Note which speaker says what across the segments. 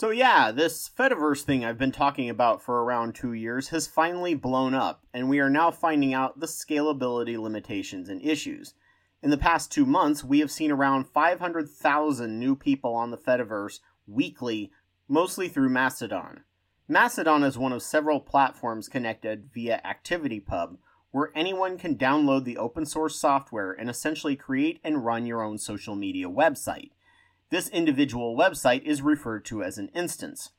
Speaker 1: So, yeah, this Fediverse thing I've been talking about for around two years has finally blown up, and we are now finding out the scalability limitations and issues. In the past two months, we have seen around 500,000 new people on the Fediverse weekly, mostly through Mastodon. Mastodon is one of several platforms connected via ActivityPub, where anyone can download the open source software and essentially create and run your own social media website. This individual website is referred to as an instance.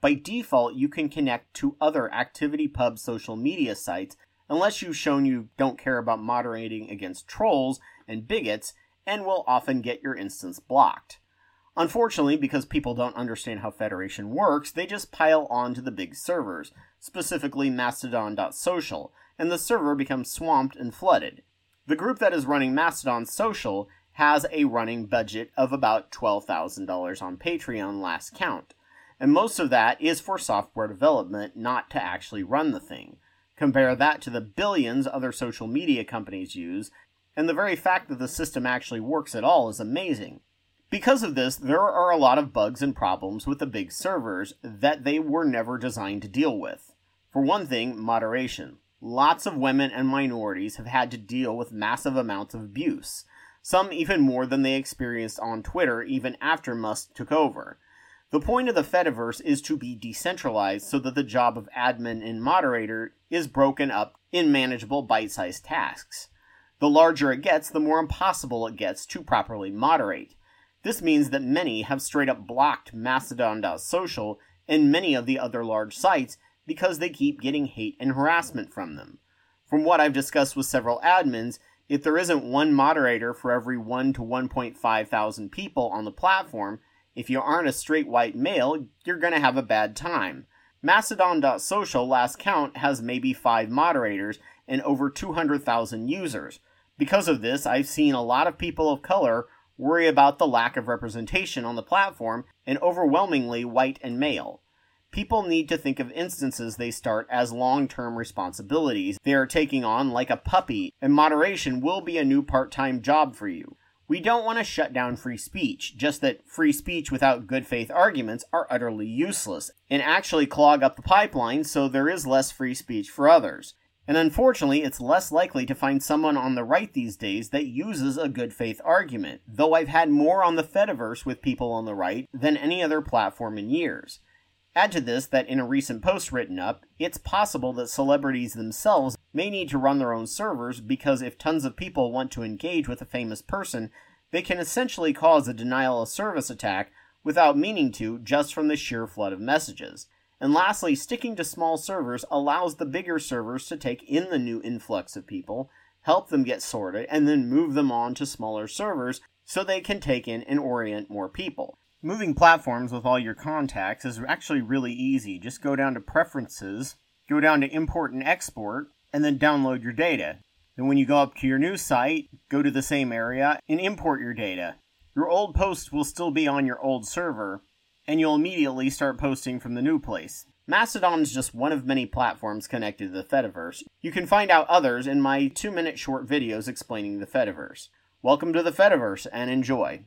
Speaker 1: By default, you can connect to other ActivityPub social media sites unless you've shown you don't care about moderating against trolls and bigots and will often get your instance blocked. Unfortunately, because people don't understand how Federation works, they just pile on to the big servers, specifically Mastodon.social, and the server becomes swamped and flooded. The group that is running Mastodon Social has a running budget of about $12,000 on Patreon last count, and most of that is for software development, not to actually run the thing. Compare that to the billions other social media companies use, and the very fact that the system actually works at all is amazing. Because of this, there are a lot of bugs and problems with the big servers that they were never designed to deal with. For one thing, moderation. Lots of women and minorities have had to deal with massive amounts of abuse, some even more than they experienced on Twitter even after Musk took over. The point of the Fediverse is to be decentralized so that the job of admin and moderator is broken up in manageable bite sized tasks. The larger it gets, the more impossible it gets to properly moderate. This means that many have straight up blocked Mastodon.social and many of the other large sites because they keep getting hate and harassment from them. From what I've discussed with several admins, if there isn't one moderator for every 1 to 1.5 thousand people on the platform, if you aren't a straight white male, you're going to have a bad time. Mastodon.social last count has maybe 5 moderators and over 200,000 users. Because of this, I've seen a lot of people of color worry about the lack of representation on the platform, and overwhelmingly white and male. People need to think of instances they start as long term responsibilities they are taking on like a puppy, and moderation will be a new part time job for you. We don't want to shut down free speech, just that free speech without good faith arguments are utterly useless and actually clog up the pipeline so there is less free speech for others. And unfortunately, it's less likely to find someone on the right these days that uses a good faith argument, though I've had more on the Fediverse with people on the right than any other platform in years. Add to this that in a recent post written up, it's possible that celebrities themselves may need to run their own servers because if tons of people want to engage with a famous person, they can essentially cause a denial of service attack without meaning to just from the sheer flood of messages. And lastly, sticking to small servers allows the bigger servers to take in the new influx of people, help them get sorted, and then move them on to smaller servers so they can take in and orient more people. Moving platforms with all your contacts is actually really easy. Just go down to Preferences, go down to Import and Export, and then download your data. Then, when you go up to your new site, go to the same area and import your data. Your old post will still be on your old server, and you'll immediately start posting from the new place. Mastodon is just one of many platforms connected to the Fediverse. You can find out others in my two minute short videos explaining the Fediverse. Welcome to the Fediverse and enjoy.